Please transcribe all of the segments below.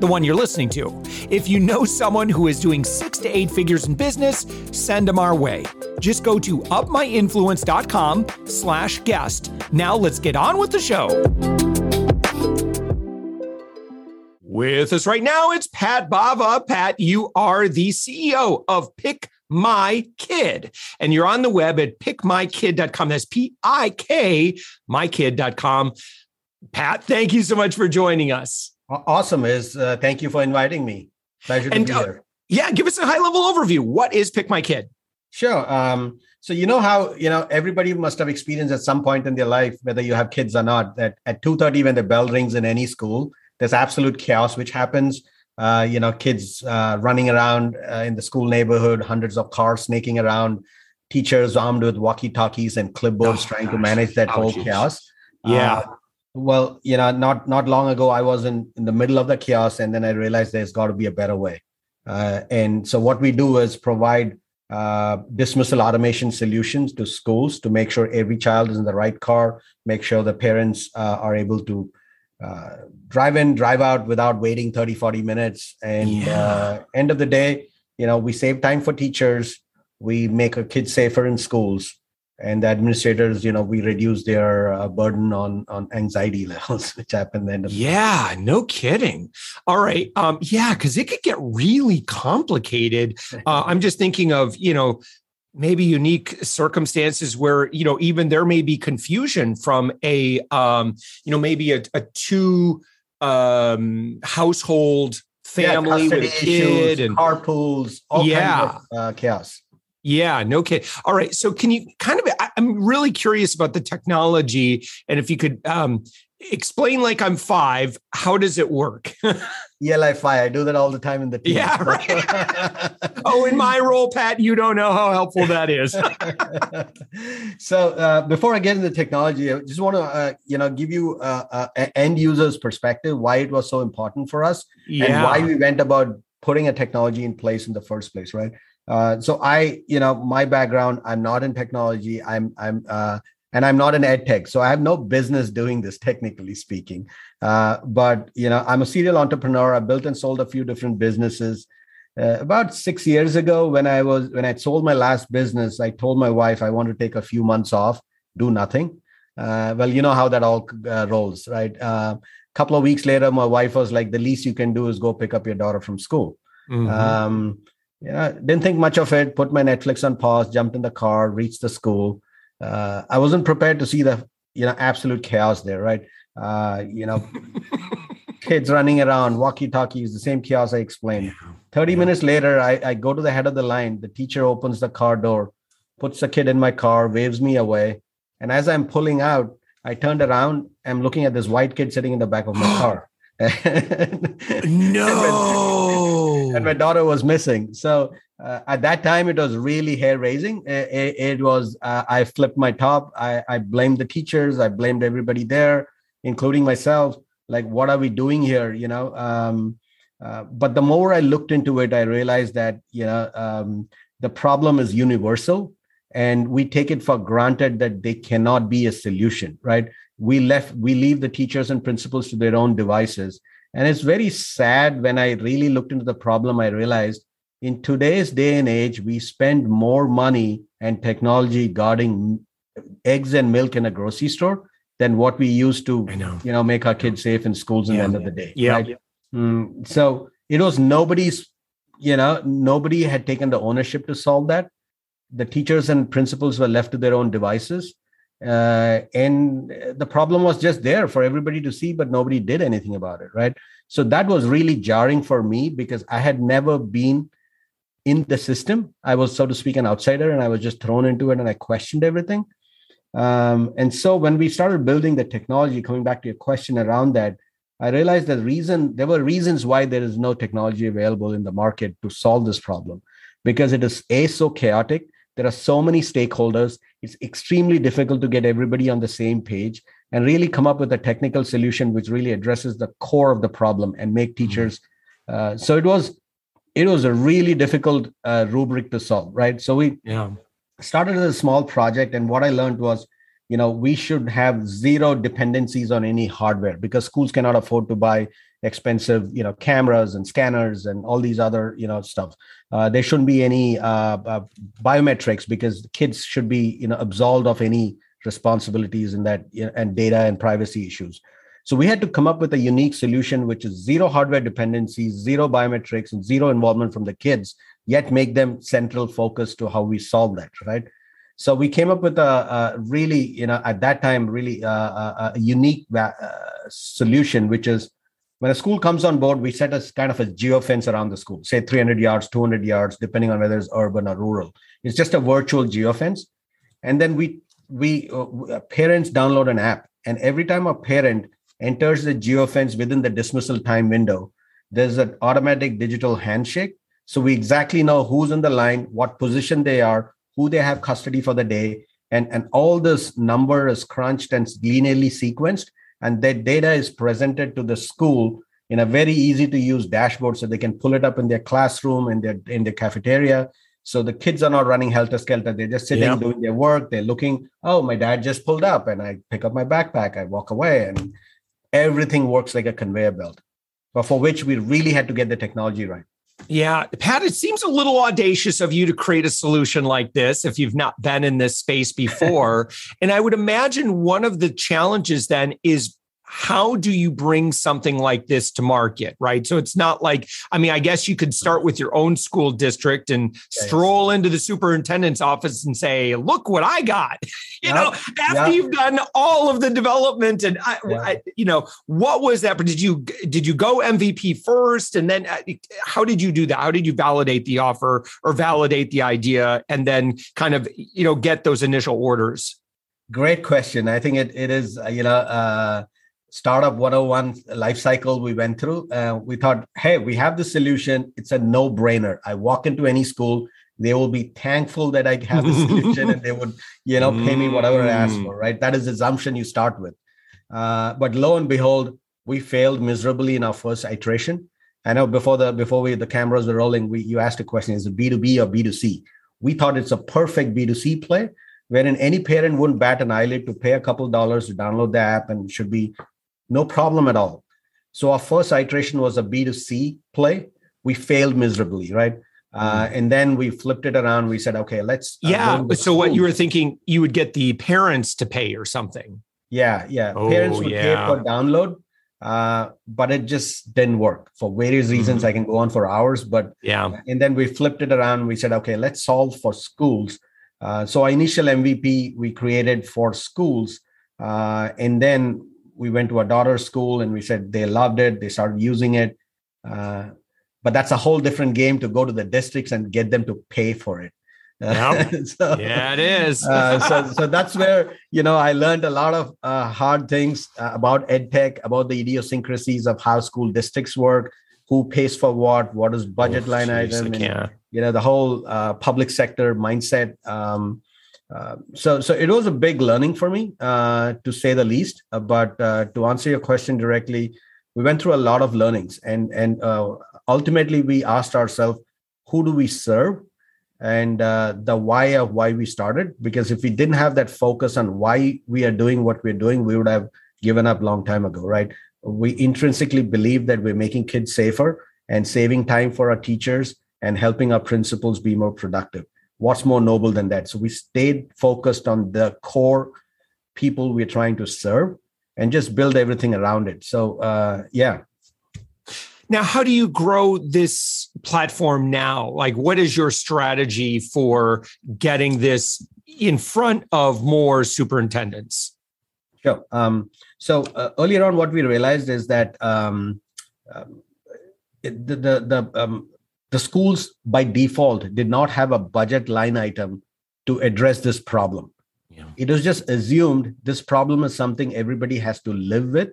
the one you're listening to. If you know someone who is doing six to eight figures in business, send them our way. Just go to upmyinfluence.com slash guest. Now let's get on with the show. With us right now, it's Pat Bhava. Pat, you are the CEO of Pick My Kid, and you're on the web at pikmykid.com. That's P I K, mykid.com. Pat, thank you so much for joining us. Awesome. Is uh, thank you for inviting me. Pleasure to be uh, here. Yeah, give us a high level overview. What is Pikmykid? Sure. Um, so you know how you know everybody must have experienced at some point in their life, whether you have kids or not, that at two thirty when the bell rings in any school, there's absolute chaos which happens. Uh, you know, kids uh, running around uh, in the school neighborhood, hundreds of cars snaking around, teachers armed with walkie talkies and clipboards oh, trying gosh. to manage that oh, whole geez. chaos. Yeah. Well you know not not long ago i was in, in the middle of the chaos and then i realized there's got to be a better way. Uh, and so what we do is provide uh, dismissal automation solutions to schools to make sure every child is in the right car make sure the parents uh, are able to uh, drive in drive out without waiting 30 40 minutes. And yeah. Uh, end of the day you know we save time for teachers. We make our kids safer in schools and the administrators you know we reduce their uh, burden on on anxiety levels which happen then. Yeah no kidding. All right um yeah because it could get really complicated. Uh, i'm just thinking of you know maybe unique circumstances where you know even there may be confusion from a um you know maybe a, a two um household family yeah, with a kid issues, and carpools all yeah. kinds of, uh, chaos yeah, no kidding. All right. So, can you kind of, I'm really curious about the technology. And if you could um, explain, like I'm five, how does it work? ELI five. I do that all the time in the team. Yeah. Right. oh, in my role, Pat, you don't know how helpful that is. so, uh, before I get into the technology, I just want to, uh, you know, give you uh, end users perspective why it was so important for us yeah. and why we went about putting a technology in place in the first place, right? Uh, so I, you know, my background, I'm not in technology. I'm, I'm, uh, and I'm not an ed tech, so I have no business doing this, technically speaking. Uh, but you know, I'm a serial entrepreneur. I built and sold a few different businesses. Uh, about six years ago, when I was when I sold my last business, I told my wife I want to take a few months off, do nothing. Uh, well, you know how that all uh, rolls, right? A couple of weeks later, my wife was like, "The least you can do is go pick up your daughter from school." Mm-hmm. Um, yeah, didn't think much of it. Put my Netflix on pause. Jumped in the car. Reached the school. Uh, I wasn't prepared to see the you know absolute chaos there. Right. Uh, you know, kids running around, walkie talkies, the same chaos I explained. Yeah. 30 yeah. minutes later, I, I go to the head of the line. The teacher opens the car door, puts the kid in my car, waves me away. And as I'm pulling out, I turned around. I'm looking at this white kid sitting in the back of my car. No. and my daughter was missing. So uh, at that time, it was really hair raising. It, it, it was, uh, I flipped my top. I, I blamed the teachers. I blamed everybody there, including myself. Like, what are we doing here? You know? Um, uh, but the more I looked into it, I realized that, you know, um, the problem is universal and we take it for granted that they cannot be a solution, right? We left we leave the teachers and principals to their own devices and it's very sad when i really looked into the problem i realized in today's day and age we spend more money and technology guarding eggs and milk in a grocery store than what we used to you know make our kids safe in schools in yeah. the end of the day yeah, right? yeah. Mm, so it was nobody's you know nobody had taken the ownership to solve that the teachers and principals were left to their own devices uh, and the problem was just there for everybody to see but nobody did anything about it right so that was really jarring for me because i had never been in the system i was so to speak an outsider and i was just thrown into it and i questioned everything um, and so when we started building the technology coming back to your question around that I realized the reason there were reasons why there is no technology available in the market to solve this problem because it is a so chaotic. There are so many stakeholders. It's extremely difficult to get everybody on the same page and really come up with a technical solution which really addresses the core of the problem and make mm-hmm. teachers. Uh, so it was it was a really difficult uh, rubric to solve, right? So we yeah. started as a small project, and what I learned was you know we should have zero dependencies on any hardware because schools cannot afford to buy expensive you know cameras and scanners and all these other you know stuff. Uh, there shouldn't be any uh, uh, biometrics because kids should be you know absolved of any responsibilities in that you know, and data and privacy issues. So we had to come up with a unique solution which is zero hardware dependencies zero biometrics and zero involvement from the kids yet make them central focus to how we solve that right? So we came up with a, a really, you know, at that time, really uh, a, a unique uh, solution, which is when a school comes on board, we set a kind of a geofence around the school, say 300 yards, 200 yards, depending on whether it's urban or rural. It's just a virtual geofence, and then we we uh, parents download an app, and every time a parent enters the geofence within the dismissal time window, there's an automatic digital handshake. So we exactly know who's in the line, what position they are, who they have custody for the day, and, and all this number is crunched and linearly sequenced, and that data is presented to the school in a very easy to use dashboard so they can pull it up in their classroom in their in their cafeteria. So the kids are not running helter skelter. They're just sitting yeah. doing their work. They're looking oh my dad just pulled up and i pick up my backpack. I walk away. And everything works like a conveyor belt but for which we really had to get the technology right yeah, Pat, it seems a little audacious of you to create a solution like this if you've not been in this space before. and I would imagine one of the challenges then is how do you bring something like this to market right? So it's not like i mean i guess you could start with your own school district and yes. stroll into the superintendent's office and say look what i got. You yep. know after yep. you've done all of the development and I, I, you know what was that? But did you did you go mvp first? And then uh, how did you do that? How did you validate the offer or validate the idea and then kind of you know get those initial orders? Great question. I think it, it is uh, you know uh, startup 101 life cycle we went through uh, we thought hey we have the solution. It's a no brainer i walk into any school they will be thankful that i have the solution and they would you know pay me whatever i ask for right? That is the assumption you start with. Uh, but lo and behold we failed miserably in our first iteration. I know before the before we the cameras were rolling we you asked a question is it b2b or b2c we thought it's a perfect b2c play wherein any parent wouldn't bat an eyelid to pay a couple dollars to download the app and should be no problem at all. So our first iteration was a B2C play. We failed miserably, right? Uh, mm-hmm. and then we flipped it around. We said, okay, let's. Uh, yeah. So school. what you were thinking, you would get the parents to pay or something. Yeah, yeah. Oh, parents would yeah. pay for download, uh, but it just didn't work for various reasons. Mm-hmm. I can go on for hours, but yeah. And then we flipped it around. We said, okay, let's solve for schools. Uh, so our initial MVP we created for schools, uh, and then we went to a daughter's school and we said they loved it they started using it. Uh, but that's a whole different game to go to the districts and get them to pay for it. Yep. so, yeah it is. uh, so, so that's where you know i learned a lot of uh, hard things uh, about ed tech about the idiosyncrasies of how school districts work who pays for what what is budget oh, line geez, item and, you know the whole uh, public sector mindset. Um, uh, so, so it was a big learning for me, uh, to say the least. Uh, but uh, to answer your question directly, we went through a lot of learnings, and and uh, ultimately we asked ourselves, who do we serve, and the why of why we started. Because if we didn't have that focus on why we are doing what we're doing, we would have given up long time ago, right? We intrinsically believe that we're making kids safer and saving time for our teachers and helping our principals be more productive what's more noble than that? So we stayed focused on the core people we're trying to serve and just build everything around it. So uh, yeah. Now how do you grow this platform now? Like what is your strategy for getting this in front of more superintendents? Sure. Um, so uh, earlier on what we realized is that um, um, the the, the um, the schools by default did not have a budget line item to address this problem. Yeah. It was just assumed this problem is something everybody has to live with.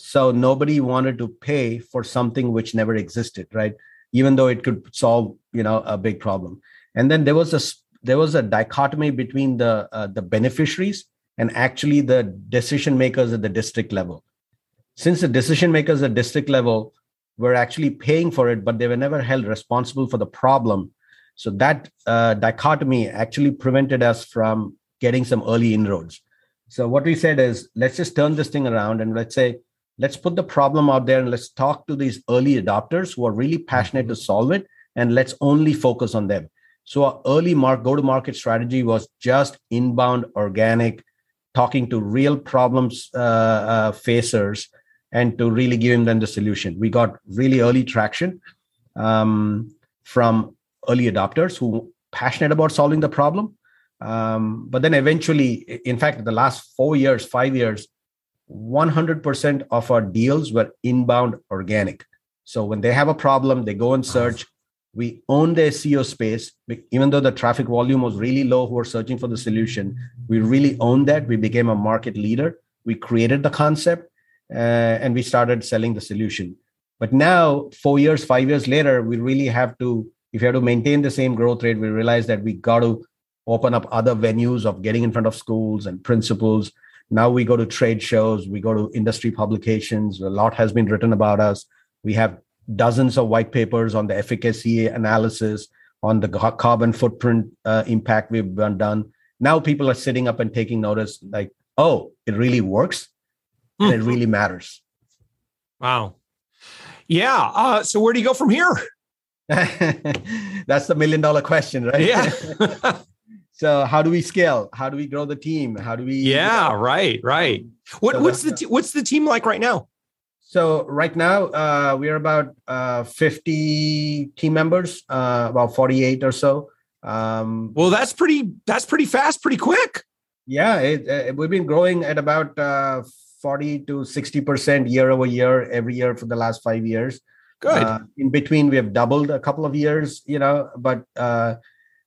so nobody wanted to pay for something which never existed right even though it could solve you know a big problem and then there was a there was a dichotomy between the uh, the beneficiaries and actually the decision makers at the district level since the decision makers at district level were actually paying for it but they were never held responsible for the problem. So that uh, dichotomy actually prevented us from getting some early inroads. So what we said is let's just turn this thing around and let's say let's put the problem out there and let's talk to these early adopters who are really passionate to solve it and let's only focus on them. So our early mark go to market strategy was just inbound organic talking to real problems uh, uh, facers and to really give them the solution we got really early traction um, from early adopters who passionate about solving the problem um, but then eventually in fact the last four years five years 100% of our deals were inbound organic. So when they have a problem, they go and search. We own the SEO space, even though the traffic volume was really low who are searching for the solution. We really owned that. We became a market leader. We created the concept and we started selling the solution. But now, four years, five years later, we really have to, if you have to maintain the same growth rate, we realize that we got to open up other venues of getting in front of schools and principals now we go to trade shows, we go to industry publications. A lot has been written about us. We have dozens of white papers on the efficacy analysis, on the carbon footprint uh, impact we've done. Now people are sitting up and taking notice like, oh, it really works and it hmm. really matters. Wow. Yeah. Uh, so where do you go from here? That's the million dollar question, right? Yeah. so how do we scale how do we grow the team how do we yeah right right what, so what's the te- what's the team like right now so right now uh, we're about uh, 50 team members uh, about 48 or so um, well that's pretty that's pretty fast pretty quick yeah it, it, we've been growing at about uh, 40 to 60 percent year over year every year for the last five years. Good. Uh, in between we have doubled a couple of years you know but uh,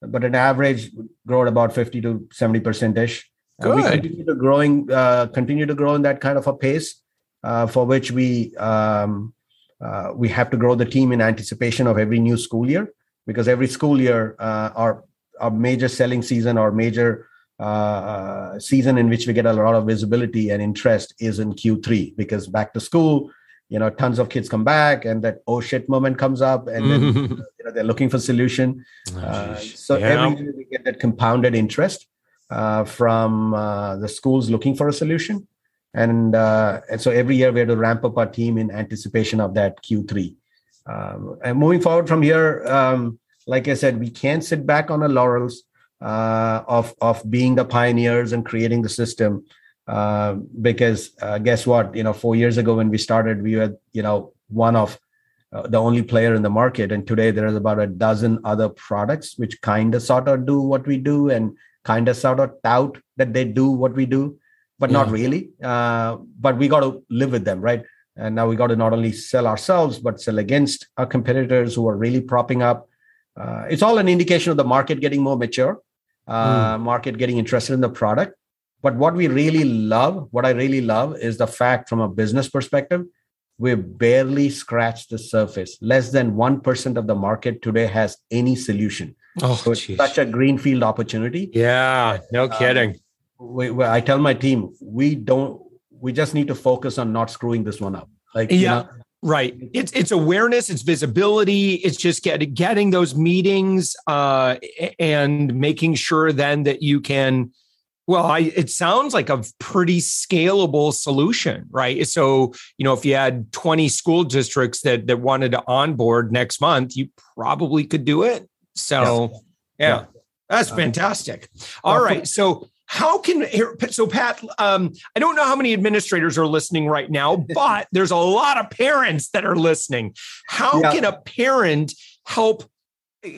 but an average grow at about 50 to 70 percent ish. Uh, we continue to growing, uh, continue to grow in that kind of a pace, uh, for which we um, uh, we have to grow the team in anticipation of every new school year because every school year uh, our our major selling season or major uh, season in which we get a lot of visibility and interest is in Q3 because back to school you know tons of kids come back and that oh shit moment comes up and then you know, they're looking for solution. Oh, uh, so yeah. every year we get that compounded interest uh, from uh, the schools looking for a solution. And uh, and so every year we have to ramp up our team in anticipation of that q3 um, and moving forward from here um, like i said we can't sit back on our laurels uh, of of being the pioneers and creating the system. Uh, because uh, guess what? You know four years ago when we started we were you know one of uh, the only player in the market. And today there's about a dozen other products which kind of sort of do what we do and kind of sort of tout that they do what we do but yeah. not really. Uh, but we got to live with them right? And now we got to not only sell ourselves but sell against our competitors who are really propping up. Uh, it's all an indication of the market getting more mature mm. market getting interested in the product but what we really love, what I really love is the fact from a business perspective, we've barely scratched the surface. Less than 1% of the market today has any solution. Oh, so it's such a greenfield opportunity. Yeah, no uh, kidding. Um, we, we, I tell my team, we don't, we just need to focus on not screwing this one up. Like, yeah. You know, Right. It's it's awareness, it's visibility, it's just getting getting those meetings uh, and making sure then that you can well, I, it sounds like a pretty scalable solution, right? So, you know, if you had 20 school districts that that wanted to onboard next month, you probably could do it. So, yeah, yeah. that's fantastic. All right, so how can so Pat? Um, I don't know how many administrators are listening right now, but there's a lot of parents that are listening. How yeah. can a parent help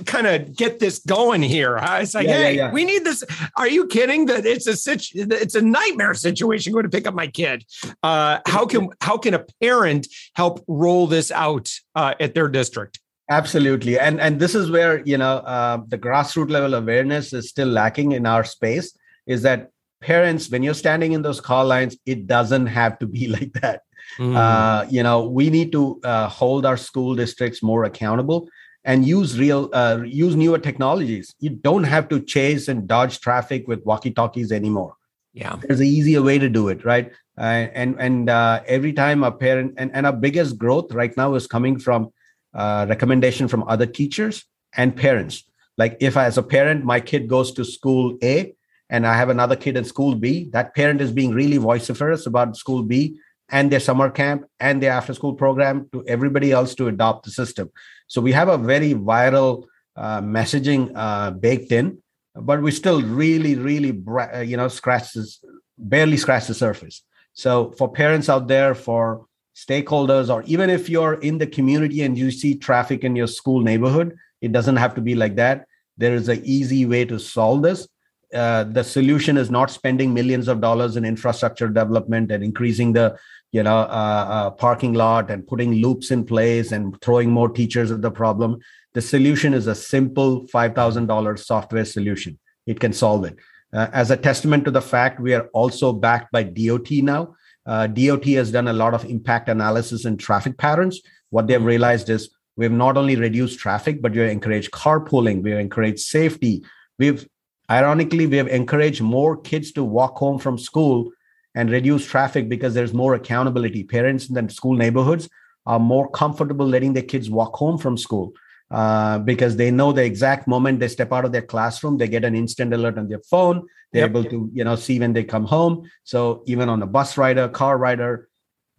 kind of get this going here. I was like, yeah, hey, yeah. we need this. Are you kidding? That it's a situ- it's a nightmare situation going to pick up my kid. Uh, how can how can a parent help roll this out uh, at their district? Absolutely, and and this is where you know uh, the grassroots level awareness is still lacking in our space. Is that parents, when you're standing in those call lines, it doesn't have to be like that. Mm. Uh, you know, we need to uh, hold our school districts more accountable and use real uh, use newer technologies. You don't have to chase and dodge traffic with walkie talkies anymore. Yeah, there's an easier way to do it, right? Uh, and and uh, every time a parent and, and our biggest growth right now is coming from uh, recommendation from other teachers and parents. Like if I, as a parent, my kid goes to school A and I have another kid in school B, that parent is being really vociferous about school B and their summer camp and their after school program to everybody else to adopt the system. So we have a very viral uh, messaging uh, baked in, but we still really, really, uh, you know, scratch this, barely scratch the surface. So for parents out there, for stakeholders, or even if you're in the community and you see traffic in your school neighborhood, it doesn't have to be like that. There is an easy way to solve this. Uh, the solution is not spending millions of dollars in infrastructure development and increasing the you know uh, uh, parking lot and putting loops in place and throwing more teachers at the problem. The solution is a simple $5000 software solution. It can solve it. Uh, as a testament to the fact we are also backed by DOT now. Uh, DOT has done a lot of impact analysis and traffic patterns. What they've realized is we've not only reduced traffic but we've encouraged carpooling we've encouraged safety. We've ironically we have encouraged more kids to walk home from school and reduce traffic because there's more accountability. Parents in the school neighborhoods are more comfortable letting their kids walk home from school uh, because they know the exact moment they step out of their classroom, they get an instant alert on their phone. They're yep. able to, you know, see when they come home. So even on a bus rider, car rider,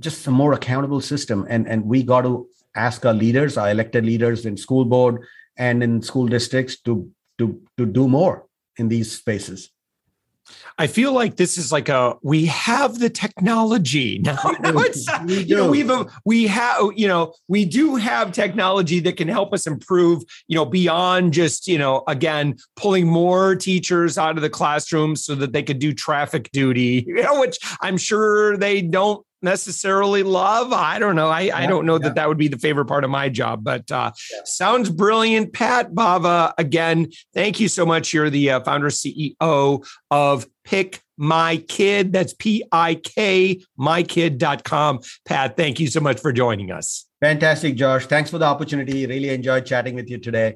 just a more accountable system. And and we got to ask our leaders, our elected leaders in school board and in school districts to to to do more in these spaces. I feel like this is like a we have the technology now. now it's you know we've we have you know we do have technology that can help us improve you know beyond just you know again pulling more teachers out of the classroom so that they could do traffic duty you know which I'm sure they don't necessarily love. I don't know. I, yeah, I don't know yeah. that that would be the favorite part of my job, but uh, yeah. sounds brilliant. Pat Bhava, again, thank you so much. You're the uh, founder CEO of Pick My Kid. That's P I K, mykid.com. Pat, thank you so much for joining us. Fantastic, Josh. Thanks for the opportunity. Really enjoyed chatting with you today.